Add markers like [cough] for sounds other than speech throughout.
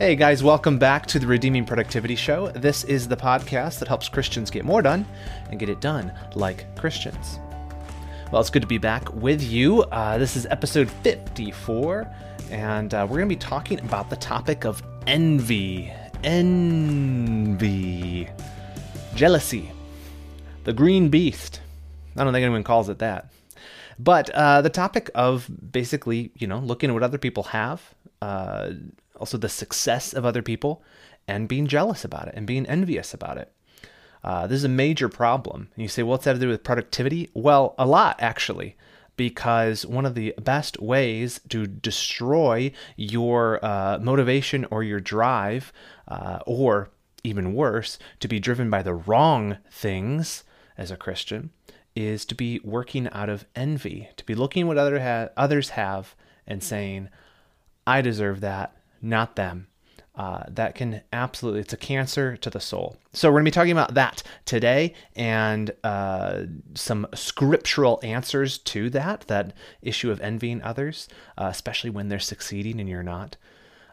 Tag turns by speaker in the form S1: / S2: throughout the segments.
S1: Hey guys, welcome back to the Redeeming Productivity Show. This is the podcast that helps Christians get more done and get it done like Christians. Well, it's good to be back with you. Uh, this is episode 54, and uh, we're going to be talking about the topic of envy. Envy. Jealousy. The green beast. I don't think anyone calls it that. But uh, the topic of basically, you know, looking at what other people have, uh, also the success of other people, and being jealous about it and being envious about it. Uh, this is a major problem. And you say, well, what's that to do with productivity? Well, a lot, actually, because one of the best ways to destroy your uh, motivation or your drive, uh, or even worse, to be driven by the wrong things as a Christian, is to be working out of envy, to be looking what other ha- others have and saying, I deserve that, not them. Uh, that can absolutely, it's a cancer to the soul. So, we're going to be talking about that today and uh, some scriptural answers to that, that issue of envying others, uh, especially when they're succeeding and you're not.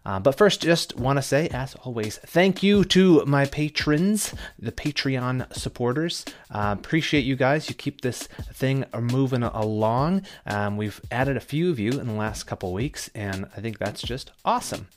S1: Uh, but first, just want to say, as always, thank you to my patrons, the Patreon supporters. Uh, appreciate you guys. You keep this thing moving along. Um, we've added a few of you in the last couple weeks, and I think that's just awesome.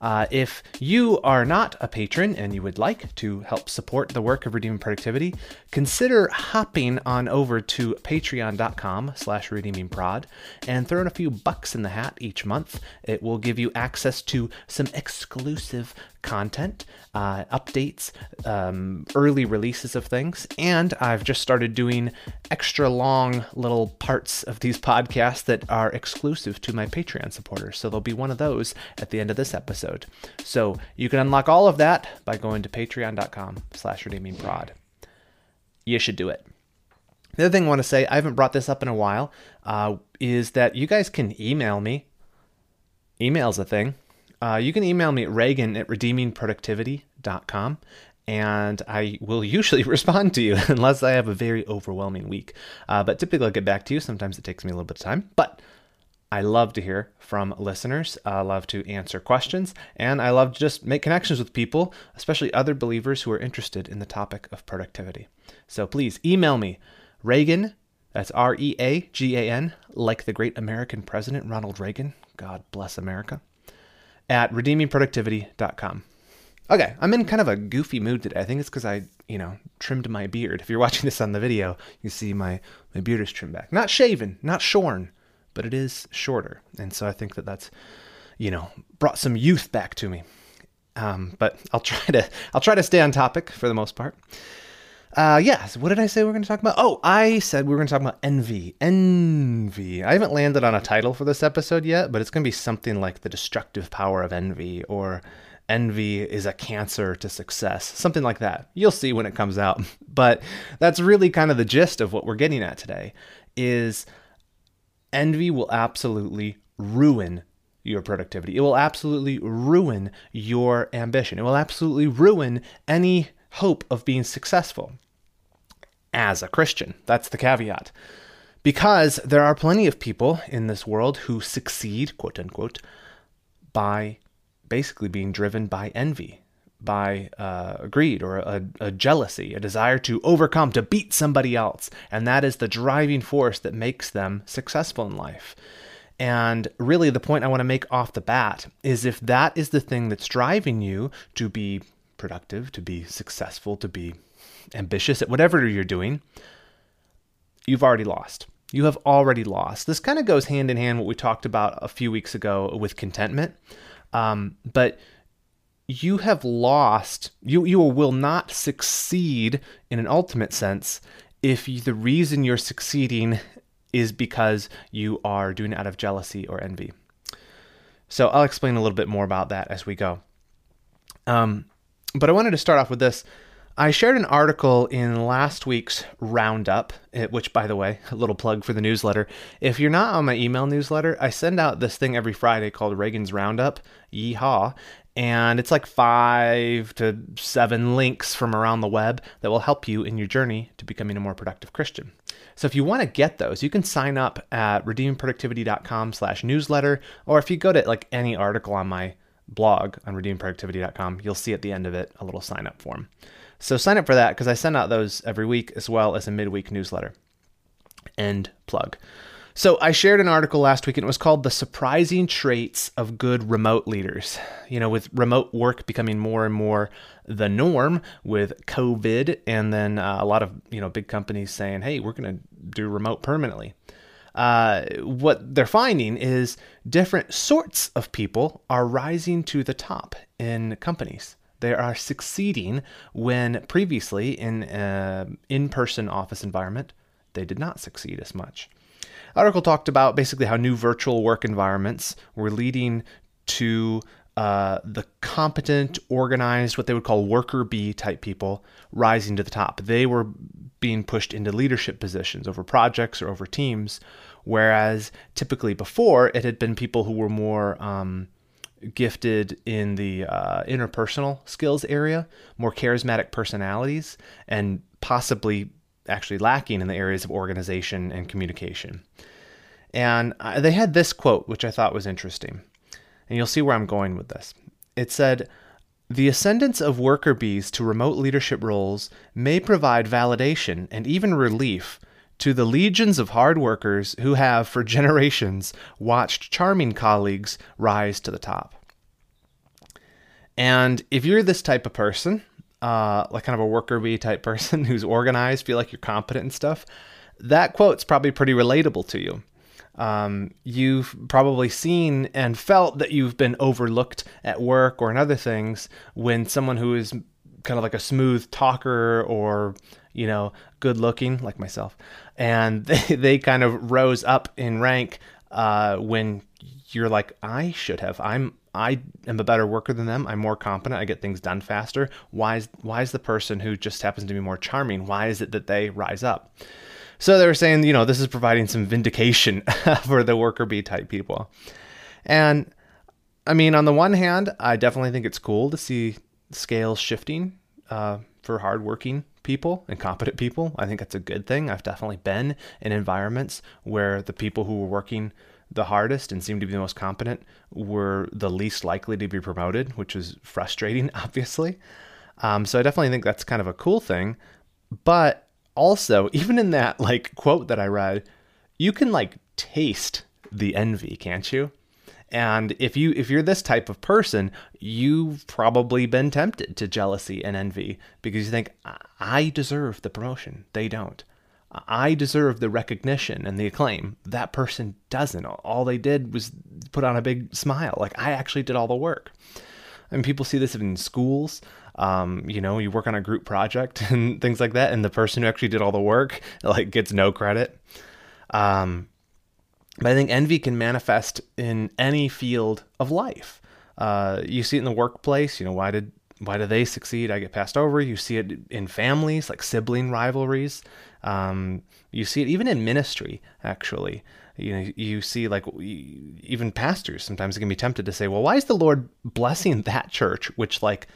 S1: Uh, if you are not a patron and you would like to help support the work of Redeeming Productivity, consider hopping on over to patreon.com slash redeemingprod and throwing a few bucks in the hat each month. It will give you access to some exclusive content, uh, updates, um, early releases of things, and I've just started doing extra long little parts of these podcasts that are exclusive to my Patreon supporters. So there'll be one of those at the end of this episode. So you can unlock all of that by going to patreon.com slash redeemingprod. You should do it. The other thing I want to say, I haven't brought this up in a while, uh, is that you guys can email me. Email's a thing. Uh, you can email me at reagan at redeemingproductivity.com and I will usually [laughs] respond to you [laughs] unless I have a very overwhelming week. Uh, but typically I'll get back to you. Sometimes it takes me a little bit of time, but I love to hear from listeners. I love to answer questions, and I love to just make connections with people, especially other believers who are interested in the topic of productivity. So please email me, Reagan, that's R E A G A N, like the great American president Ronald Reagan. God bless America at redeemingproductivity.com. Okay, I'm in kind of a goofy mood today. I think it's because I, you know, trimmed my beard. If you're [laughs] watching this on the video, you see my, my beard is trimmed back. Not shaven, not shorn, but it is shorter. And so I think that that's, you know, brought some youth back to me. Um, but I'll try to I'll try to stay on topic for the most part. Uh, yeah, so what did I say we are going to talk about? Oh, I said we were going to talk about envy. Envy. I haven't landed on a title for this episode yet, but it's going to be something like The Destructive Power of Envy or Envy is a Cancer to Success, something like that. You'll see when it comes out. [laughs] But that's really kind of the gist of what we're getting at today is envy will absolutely ruin your productivity. It will absolutely ruin your ambition. It will absolutely ruin any hope of being successful as a Christian. That's the caveat. Because there are plenty of people in this world who succeed, quote unquote, by basically being driven by envy, by uh, greed or a, a jealousy, a desire to overcome, to beat somebody else. And that is the driving force that makes them successful in life. And really, the point I want to make off the bat is if that is the thing that's driving you to be productive, to be successful, to be ambitious at whatever you're doing, you've already lost. You have already lost. This kind of goes hand in hand what we talked about a few weeks ago with contentment. Um, but you have lost. You you will not succeed in an ultimate sense if you, the reason you're succeeding is because you are doing it out of jealousy or envy. So I'll explain a little bit more about that as we go. Um, but I wanted to start off with this. I shared an article in last week's roundup, eh, which, by the way, a little plug for the newsletter. If you're not on my email newsletter, I send out this thing every Friday called Reagan's Roundup. Yeehaw. And it's like five to seven links from around the web that will help you in your journey to becoming a more productive Christian. So if you want to get those, you can sign up at redeemingproductivity.com slash newsletter, or if you go to like any article on my blog on redeemproductivity.com, you'll see at the end of it a little sign up form. So sign up for that because I send out those every week as well as a midweek newsletter. End plug. So I shared an article last week and it was called The Surprising Traits of Good Remote Leaders. You know, with remote work becoming more and more the norm with COVID and then uh, a lot of, you know, big companies saying, "Hey, we're going to do remote permanently." Uh, what they're finding is different sorts of people are rising to the top in companies. They are succeeding when previously in an in-person office environment they did not succeed as much. Article talked about basically how new virtual work environments were leading to uh, the competent, organized, what they would call worker bee type people rising to the top. They were being pushed into leadership positions over projects or over teams, whereas typically before it had been people who were more um, gifted in the uh, interpersonal skills area, more charismatic personalities, and possibly actually lacking in the areas of organization and communication. And uh, they had this quote, which I thought was interesting. And you'll see where I'm going with this. It said, the ascendance of worker bees to remote leadership roles may provide validation and even relief to the legions of hard workers who have, for [laughs] generations, watched charming colleagues rise to the top. And if you're this type of person, uh, like kind of a worker bee type person [laughs] who's organized, feel like you're competent and stuff, that quote's probably pretty relatable to you. Um, you've probably seen and felt that you've been overlooked at work or in other things when someone who is kind of like a smooth talker or you know good looking like myself. And [laughs] they, they kind of rose up in rank uh, when you're like i should have. I'm i am a better worker than them. I'm more competent. I get things done faster. Why is why is the person who just happens to be more charming why is it that they rise up? So they were saying, you know, this is providing some vindication [laughs] for the worker bee type people. And I mean, on the one hand, I definitely think it's cool to see scales shifting uh, for hardworking people and competent people. I think that's a good thing. I've definitely been in environments where the people who were working the hardest and seemed to be the most competent were the least likely to be promoted, which was frustrating, [laughs] obviously. Um, so I definitely think that's kind of a cool thing. But also, [laughs] even in that like quote that I read, you can like taste the envy, can't you? And if you if you're this type of person, you've probably been tempted to jealousy and envy because you think I deserve the promotion, they don't. I deserve the recognition and the acclaim. That person doesn't. All they did was put on a big smile. Like I actually did all the work. And people see this in schools um, you know, you work on a group project [laughs] and things like that, and the person who actually did all the work like gets no credit. Um, but I think envy can manifest in any field of life. Uh, you see it in the workplace. You know, why did why do they succeed? I get passed over. You see it in families, like sibling rivalries. Um, you see it even in ministry, actually. You know, you see like even pastors sometimes can be tempted to say, "Well, why is the Lord blessing that church, which like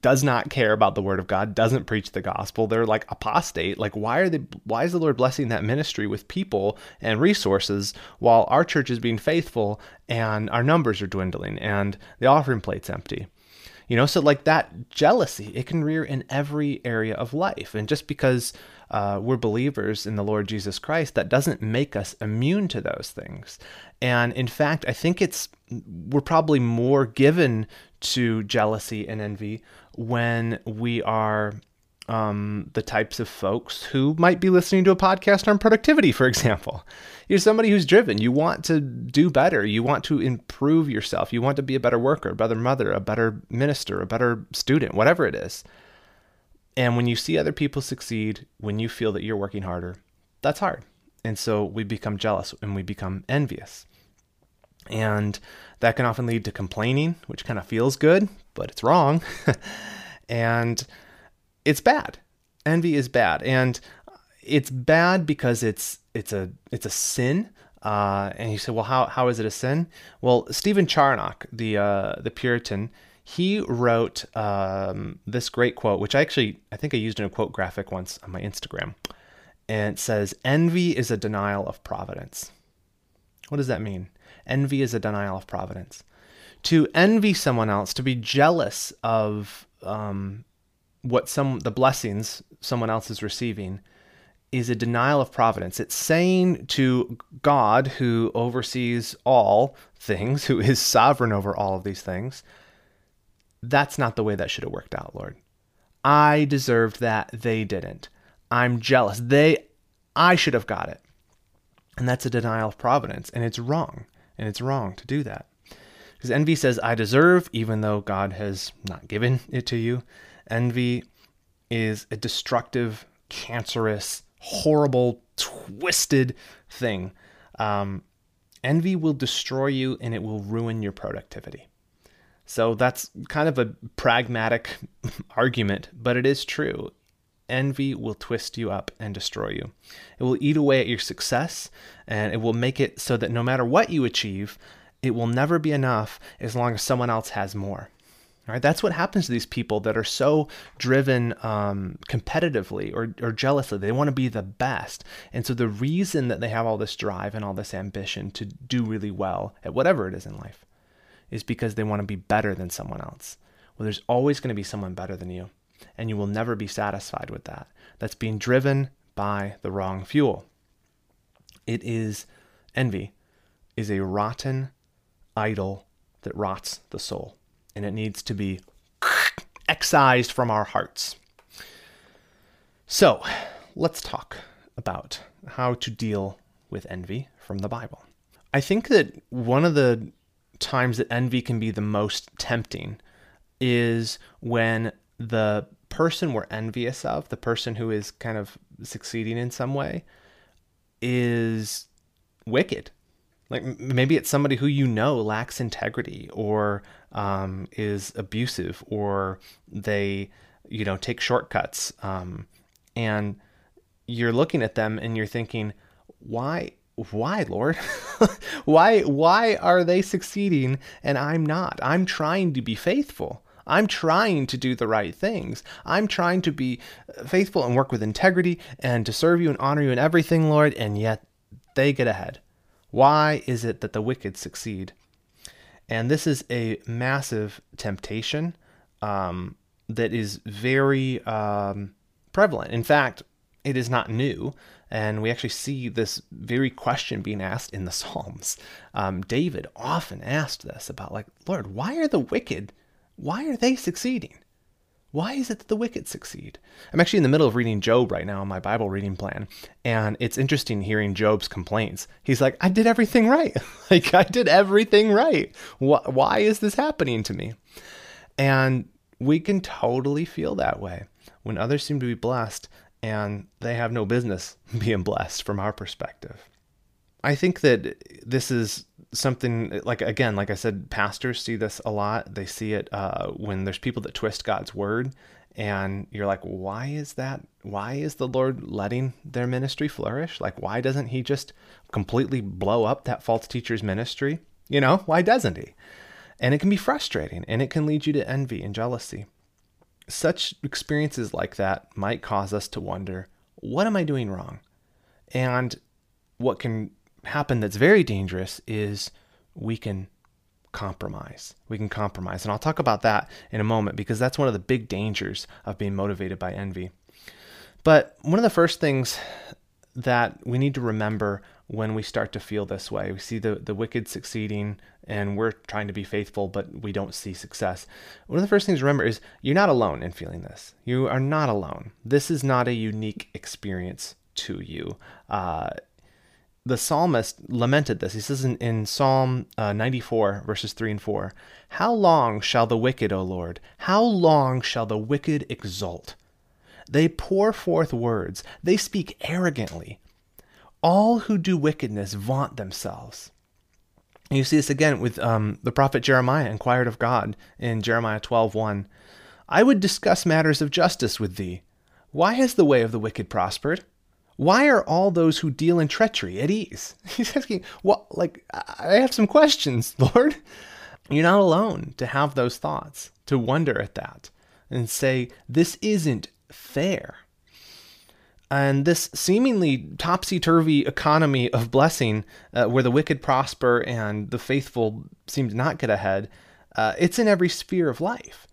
S1: does not care about the word of God, doesn't preach the gospel. They're like apostate. Like why are they why is the Lord blessing that ministry with people and resources while our church is being faithful and our numbers are dwindling and the offering plate's empty? You know, so like that jealousy, it can rear in every area of life. And just because uh, we're believers in the Lord Jesus Christ, that doesn't make us immune to those things. And in fact, I think it's we're probably more given to jealousy and envy when we are um, the types of folks who might be listening to a podcast on productivity, for example. You're somebody who's driven. You want to do better. You want to improve yourself. You want to be a better worker, a better mother, a better minister, a better student, whatever it is. And when you see other people succeed, when you feel that you're working harder, that's hard. And so we become jealous and we become envious. And that can often lead to complaining, which kind of feels good, but it's wrong. [laughs] and it's bad. Envy is bad. And it's bad because it's it's a it's a sin. Uh, and you say, well, how, how is it a sin? Well, Stephen Charnock, the uh, the Puritan, he wrote um, this great quote, which I actually I think I used in a quote graphic once on my Instagram, and it says, "Envy is a denial of providence." What does that mean? Envy is a denial of providence. To envy someone else, to be jealous of um, what some the blessings someone else is receiving, is a denial of providence. It's saying to God, who oversees all things, who is sovereign over all of these things, that's not the way that should have worked out, Lord. I deserved that. They didn't. I'm jealous. They, I should have got it. And that's a denial of providence. And it's wrong. And it's wrong to do that. Because envy says, I deserve, even though God has not given it to you. Envy is a destructive, cancerous, horrible, twisted thing. Um, envy will destroy you and it will ruin your productivity. So that's kind of a pragmatic [laughs] argument, but it is true. Envy will twist you up and destroy you. It will eat away at your success and it will make it so that no matter what you achieve, it will never be enough as long as someone else has more. All right, that's what happens to these people that are so driven um, competitively or, or jealously. They want to be the best. And so the reason that they have all this drive and all this ambition to do really well at whatever it is in life is because they want to be better than someone else. Well, there's always going to be someone better than you, and you will never be satisfied with that. That's being driven by the wrong fuel. It is envy is a rotten idol that rots the soul, and it needs to be [sniffs] excised from our hearts. So, let's talk about how to deal with envy from the Bible. I think that one of the times that envy can be the most tempting is when the person we're envious of, the person who is kind of succeeding in some way, is wicked. Like maybe it's somebody who you know lacks integrity or um, is abusive or they, you know, take shortcuts. Um, and you're looking at them and you're thinking, why why lord [laughs] why why are they succeeding and i'm not i'm trying to be faithful i'm trying to do the right things i'm trying to be faithful and work with integrity and to serve you and honor you in everything lord and yet they get ahead why is it that the wicked succeed and this is a massive temptation um, that is very um, prevalent in fact it is not new. And we actually see this very question being asked in the [laughs] Psalms. Um, David often asked this about, like, Lord, why are the wicked, why are they succeeding? Why is it that the wicked succeed? I'm actually in the middle of reading Job right now on my Bible reading plan, and it's interesting hearing Job's complaints. He's like, I did everything right. [laughs] like, I did everything right. Why is this happening to me? And we can totally feel that way when others seem to be blessed and they have no business [laughs] being blessed from our perspective. I think that this is something like again, like I said, pastors see this a lot. They see it uh, when there's people that twist God's word, and you're like, why is that? Why is the Lord letting their ministry flourish? Like, why doesn't He just completely blow up that false teacher's ministry? You know, why doesn't He? And it can be frustrating, and it can lead you to envy and jealousy such experiences like that might cause us to wonder what am I doing wrong? And what can happen that's very dangerous is we can compromise. We can compromise. And I'll talk about that in a moment because that's one of the big dangers of being motivated by envy. But one of the first things that we need to remember when we start to feel this way. We see the, the wicked succeeding and we're trying to be faithful, but we don't see success. One of the first things to remember is you're not alone in feeling this. You are not alone. This is not a unique experience to you. Uh, the psalmist lamented this. He says in, in Psalm uh, 94, verses 3 and 4 How long shall the wicked, O Lord, how long shall the wicked exult? They pour forth words, they speak arrogantly. All who do wickedness vaunt themselves. And you see this again with um, the prophet Jeremiah inquired of God in Jeremiah 12:1. I would discuss matters of justice with thee. Why has the way of the wicked prospered? Why are all those who deal in treachery at ease? [laughs] He's asking, well, like, I have some questions, [laughs] Lord. You're not alone to have those thoughts, to wonder at that, and say, this isn't fair. And this seemingly topsy turvy economy of blessing, uh, where the wicked prosper and the faithful seem to not get ahead, Uh, it's in every sphere of life.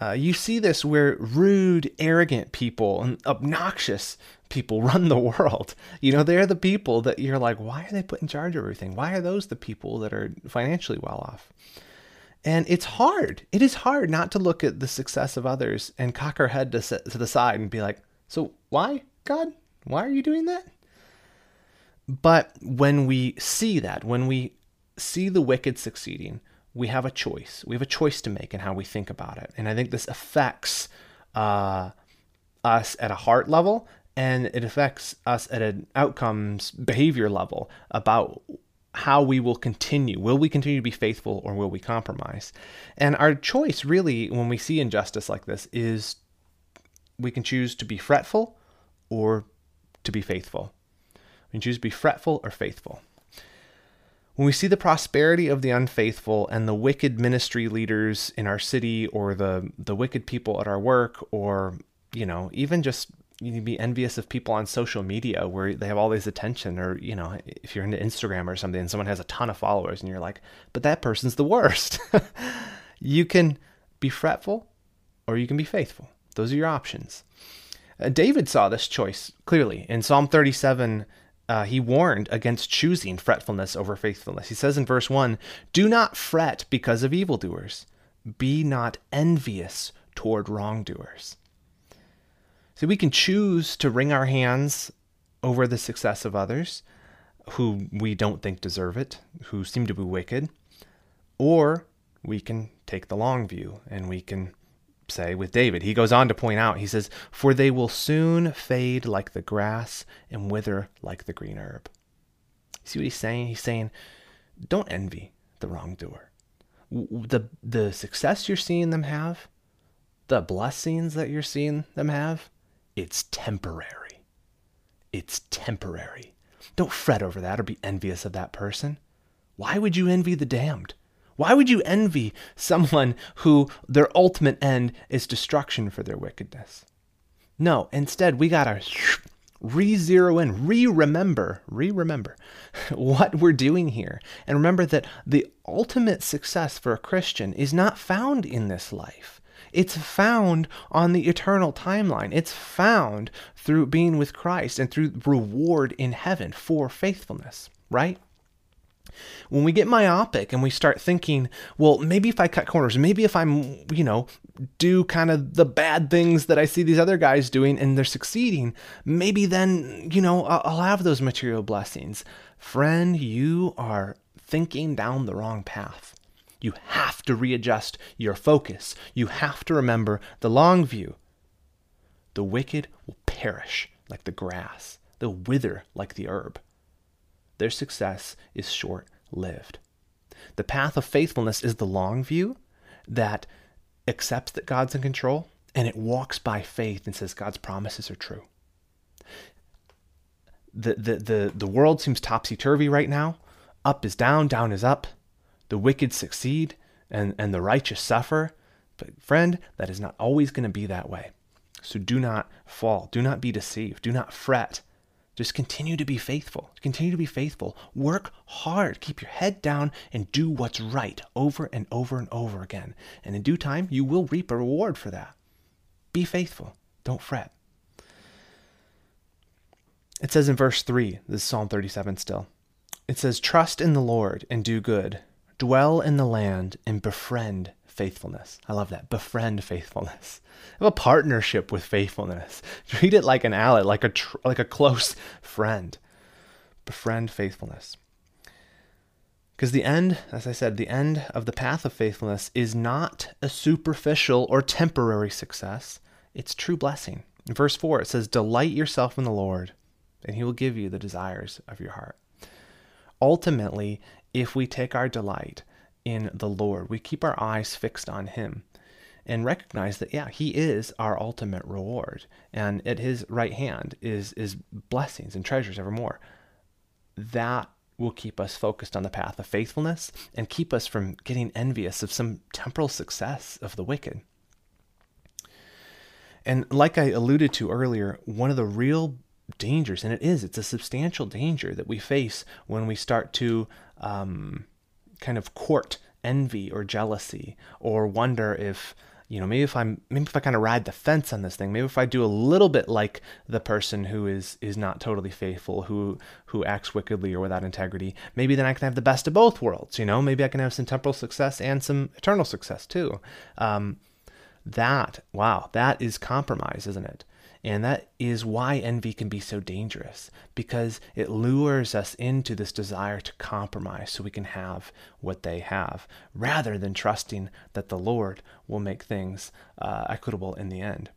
S1: Uh, you see this where rude, arrogant people and obnoxious people [laughs] run the world. You know, they're the people that you're like, why are they put in charge of everything? Why are those the people that are financially well off? And it's hard. It is hard not to look at the success of others and cock our head to, to the side and be like, so why, God? Why are you doing that? But when we see that, when we see the wicked succeeding, we have a choice. We have a choice to make in how we think about it. And I think this affects uh, us at a heart level and it affects us at an outcomes behavior level about how we will continue. Will we continue to be faithful or will we compromise? And our choice, really, when we see injustice like this, is we can choose to be fretful or to be faithful. We can choose to be fretful or faithful. When we see the prosperity of the unfaithful and the wicked ministry leaders in our city or the, the wicked people at our work or, you know, even just you would be envious of people on social media where they have all this attention or you know if you're into instagram or something and someone has a ton of followers and you're like but that person's the worst. [laughs] You can be fretful or you can be faithful. Those are your options. Uh, david saw this choice clearly in psalm 37 uh, he warned against choosing fretfulness over faithfulness. He says in verse 1 do not fret because of evildoers. Be not envious toward wrongdoers. So we can choose to wring our hands over the success of others who we don't think deserve it, who seem to be wicked, or we can take the long view and we can say with David, he goes on to point out, he says, For they will soon fade like the grass and wither like the green herb. See what he's saying? He's saying, don't envy the wrongdoer. The, the success you're seeing them have, the blessings that you're seeing them have, it's temporary. It's temporary. Don't fret over that or be envious of that person. Why would you envy the damned? Why would you envy someone who their ultimate end is destruction for their wickedness? No, instead, we got to re zero in, re remember, re remember [laughs] what we're doing here. And remember that the ultimate success for a Christian is not found in this life. It's found on the eternal timeline. It's found through being with Christ and through reward in heaven for faithfulness, right? When we get myopic and we start thinking, well, maybe if I cut corners, maybe if I'm, you know, do kind of the bad things that I see these other guys doing and they're succeeding, maybe then, you know, I'll have those material blessings. Friend, you are thinking down the wrong path. You have to readjust your focus. You have to remember the long view. The wicked will perish like the grass, they'll wither like the herb. Their success is short lived. The path of faithfulness is the long view that accepts that God's in control and it walks by faith and says God's promises are true. The, the, the, the world seems topsy turvy right now. Up is down, down is up the wicked succeed and, and the righteous suffer. But, friend, that is not always going to be that way. So do not fall. Do not be deceived. Do not fret. Just continue to be faithful. Continue to be faithful. Work hard. Keep your head down and do what's right over and over and over again. And in due time, you will reap a reward for that. Be faithful. Don't fret. It says in verse 3, this is Psalm 37 still. It says, Trust in the Lord and do good dwell in the land and befriend faithfulness. I love that. Befriend faithfulness. [laughs] Have a partnership with faithfulness. [laughs] Treat it like an ally, like a tr- like a close [laughs] friend. Befriend faithfulness. Because the end, as I said, the end of the path of faithfulness is not a superficial or temporary success. It's true blessing. In verse 4, it says, Delight yourself in the Lord, and he will give you the desires of your heart. Ultimately, if we take our delight in the Lord, we keep our eyes fixed on Him and recognize that yeah he is our ultimate reward and at his right hand is is blessings and treasures evermore. That will keep us focused on the path of faithfulness and keep us from getting envious of some temporal success of the wicked. And like i alluded to earlier one of the real dangers and it is it's a substantial danger that we face when we start to um, kind of court envy or jealousy or wonder if you know maybe if i'm maybe if i kind of ride the fence on this thing maybe if i do a little bit like the person who is is not totally faithful who who acts wickedly or without integrity maybe then i can have the best of both worlds you know? Maybe i can have some temporal success and some eternal success too. Um, that wow that is compromise isn't it and that is why envy can be so dangerous because it lures us into this desire to compromise so we can have what they have rather than trusting that the Lord will make things uh, equitable in the end.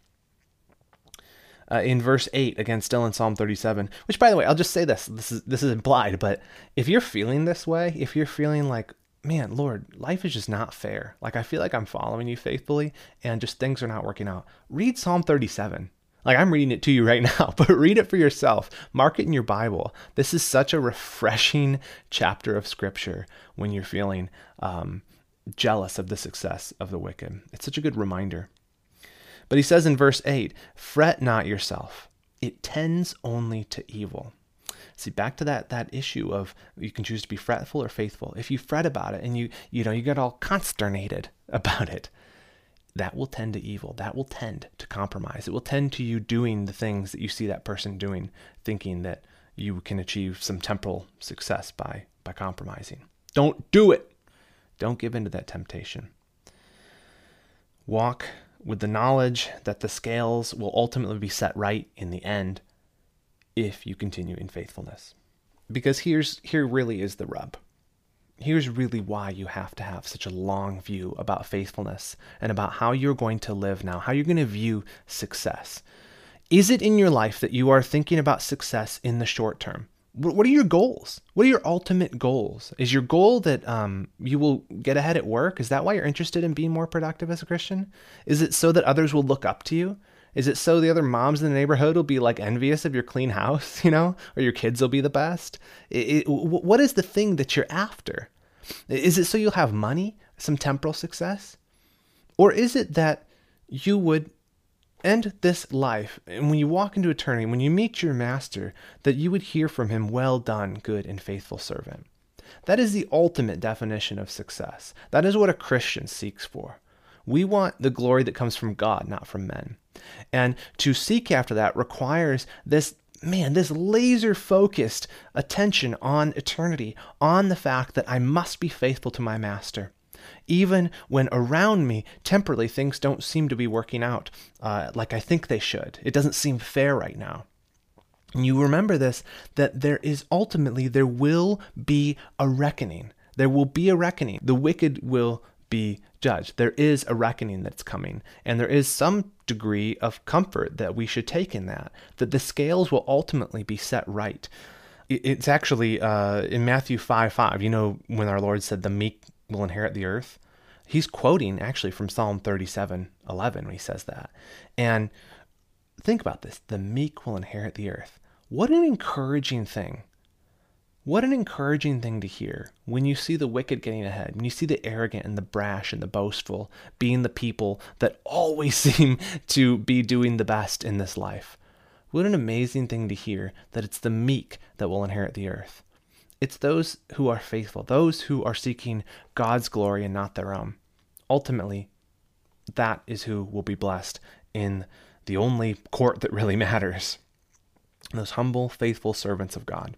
S1: Uh, in verse 8 again still in psalm 37 which by the way i'll just say this this is this is implied but if you're feeling this way if you're feeling like man lord life is just not fair like i feel like i'm following you faithfully and just things are not working out read psalm 37 like I'm reading it to you right [laughs] now, but read it for yourself. Mark it in your Bible. This is such a refreshing chapter of Scripture when you're feeling um, jealous of the success of the wicked. It's such a good reminder. But he says in verse 8, Fret not yourself, it tends only to evil. See, back to that that issue of you can choose to be fretful or faithful. If you fret about it and you you know you get all consternated [laughs] about it, that will tend to evil. That will tend to compromise. It will tend to you doing the things that you see that person doing, thinking that you can achieve some temporal success by, by compromising. Don't do it. Don't give in to that temptation. Walk with the knowledge that the scales will ultimately be set right in the end if you continue in faithfulness. Because here's here really is the rub here's really why you have to have such a long view about faithfulness and about how you're going to live now, how you're going to view success. Is it in your life that you are thinking about success in the short term? What are your goals? What are your ultimate goals? Is your goal that um, you will get ahead at work? Is that why you're interested in being more productive as a Christian? Is it so that others will look up to you? Is it so the other moms in the neighborhood will be like envious of your clean house, [laughs] you know, or your kids will be the best? It, it, what is the thing that you're after? Is it so you'll have money, some temporal success? Or is it that you would end this life and when you walk into eternity, when you meet your master, that you would hear from him, Well done, good and faithful servant? That is the ultimate definition of success. That is what a Christian seeks for. We want the glory that comes from God, not from men. And to seek after that requires this man, this laser focused attention on eternity, on the fact that I must be faithful to my master. Even when around me, temporarily, things don't seem to be working out uh, like I think they should. It doesn't seem fair right now. And you remember this that there is ultimately, there will be a reckoning. There will be a reckoning. The wicked will be judged. There is a reckoning that's coming, and there is some degree of comfort that we should take in that, that the scales will ultimately be set right. It's actually uh, in Matthew 5 5, you know, when our Lord said, The meek will inherit the earth. He's quoting actually from Psalm 37 11 when he says that. And think about this the meek will inherit the earth. What an encouraging thing what an encouraging thing to hear when you see the wicked getting ahead, when you see the arrogant and the brash and the boastful being the people that always [laughs] seem to be doing the best in this life. What an amazing thing to hear that it's the meek that will inherit the earth. It's those who are faithful, those who are seeking God's glory and not their own. Ultimately, that is who will be blessed in the only court that really [laughs] matters. Those humble, faithful servants of God.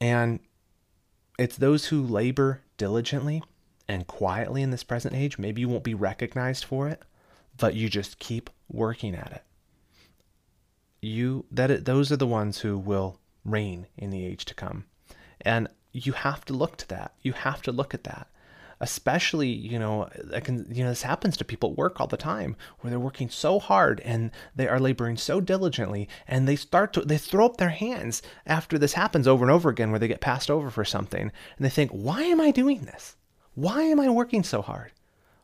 S1: And it's those who labor diligently and quietly in this present age. Maybe you won't be recognized for it, but you just keep working at it. You that it, those are the ones who will reign in the age to come. And you have to look to that. You have to look at that especially you know I can you know this happens to people at work all the time where they're working so hard and they are laboring so diligently and they start to they throw up their hands after this happens over and over again where they get passed over for something and they think why am I doing this? Why am I working so hard?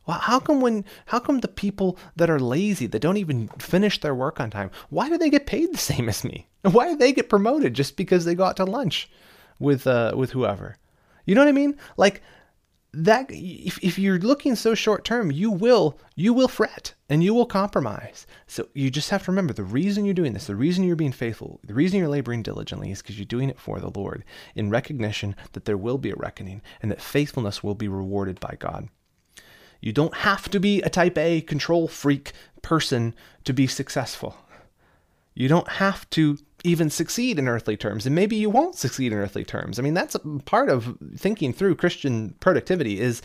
S1: Well, how come when how come the people that are lazy that don't even finish their work on time why do they get paid the same as me? [laughs] Why do they get promoted just because they go out to lunch with uh with whoever? You know what I mean? Like that if, if you're looking so short term you will you will fret and you will compromise. So you just have to remember the reason you're doing this the reason you're being faithful the reason you're laboring diligently is because you're doing it for the lord in recognition that there will be a reckoning and that faithfulness will be rewarded by god. You don't have to be a type a control freak person to be successful. You don't have to even succeed in earthly terms and maybe you won't succeed in earthly terms. I mean that's part of thinking through christian productivity is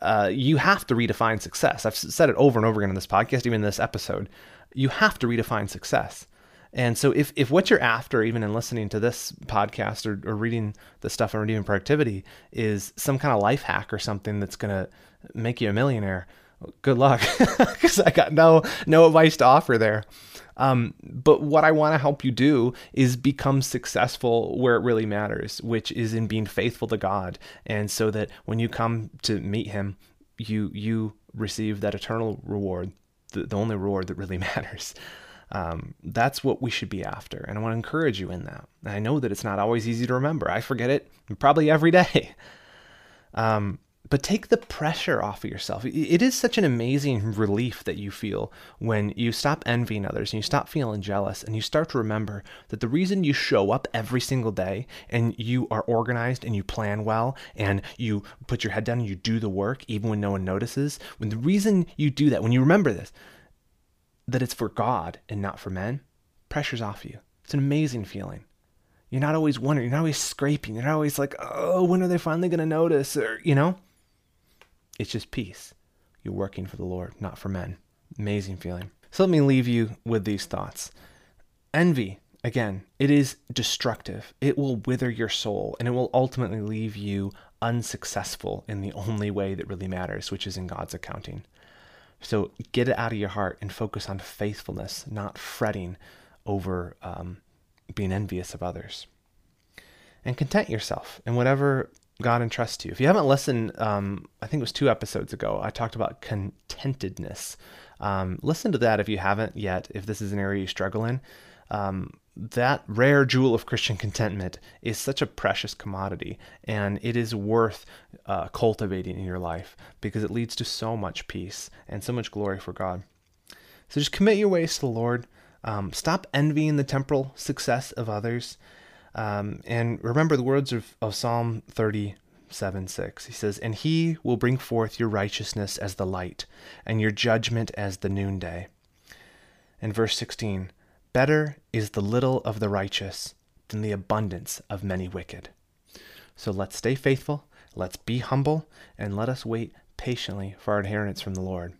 S1: uh, you have to redefine success. I've said it over and over again in this podcast even in this episode. You have to redefine success. And so if, if what you're after even in listening to this podcast or, or reading the stuff on redeeming productivity is some kind of life hack or something that's going to make you a millionaire good luck [laughs] because i got no no advice to offer there um, but what I want to help you do is become successful where it really matters, which is in being faithful to God, and so that when you come to meet Him, you you receive that eternal reward, the, the only reward that really [laughs] matters. Um, that's what we should be after, and I want to encourage you in that. I know that it's not always easy to remember. I forget it probably every day. [laughs] Um, but take the pressure off of yourself. It is such an amazing relief that you feel when you stop envying others and you stop feeling jealous and you start to remember that the reason you show up every single day and you are organized and you plan well and you put your head down and you do the work even when no one notices, when the reason you do that, when you remember this, that it's for God and not for men, pressure's off you. It's an amazing feeling. You're not always wondering, you're not always scraping, you're not always like, oh, when are they finally going to notice? Or, you know? It's just peace. You're working for the Lord, not for men. Amazing feeling. So let me leave you with these thoughts. Envy, again, it is destructive. It will wither your soul and it will ultimately leave you unsuccessful in the only way that really matters, which is in God's accounting. So get it out of your heart and focus on faithfulness, not fretting over um, being envious of others. And content yourself in whatever God entrusts to you. If you haven't listened, um, I think it was two episodes ago, I talked about contentedness. Um, listen to that if you haven't yet, if this is an area you struggle in. Um, that rare jewel of Christian contentment is such a precious commodity, and it is worth uh, cultivating in your life because it leads to so much peace and so much glory for God. So just commit your ways to the Lord. Um, stop envying the temporal success of others. Um, and remember the words of, of Psalm 37 6. He says, And he will bring forth your righteousness as the light, and your judgment as the noonday. And verse 16, Better is the little of the righteous than the abundance of many wicked. So let's stay faithful, let's be humble, and let us wait patiently for our inheritance from the Lord,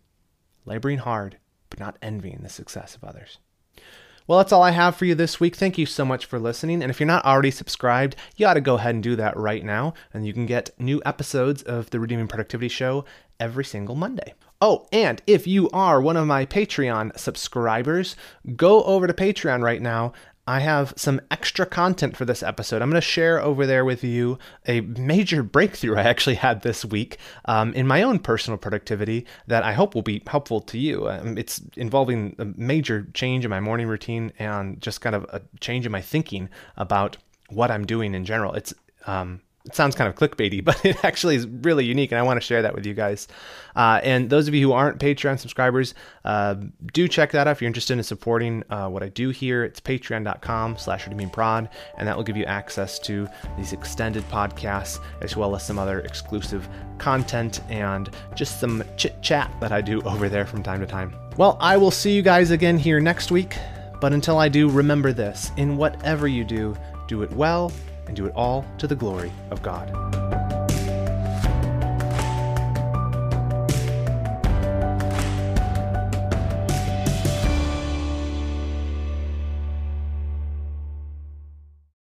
S1: laboring hard, but not envying the success of others. Well, that's all I have for you this week. Thank you so much for listening. And if you're not already subscribed, you ought to go ahead and do that right now. And you can get new episodes of the Redeeming Productivity Show every single Monday. Oh, and if you are one of my Patreon subscribers, go over to Patreon right now I have some extra content for this episode. I'm going to share over there with you a major breakthrough I actually had this week um, in my own personal productivity that I hope will be helpful to you. Um, it's involving a major change in my morning routine and just kind of a change in my thinking about what I'm doing in general. It's um, it sounds kind of clickbaity, [laughs] but it actually is really unique, and I want to share that with you guys. Uh, and those of you who aren't Patreon subscribers, uh, do check that out if you're interested in supporting uh, what I do here. It's patreon.com slash prod, and that will give you access to these extended podcasts, as well as some other exclusive content and just some chit chat that I do over there from time to time. Well, I will see you guys again here next week, but until I do, remember this in whatever you do, do it well and do it all to the glory of God.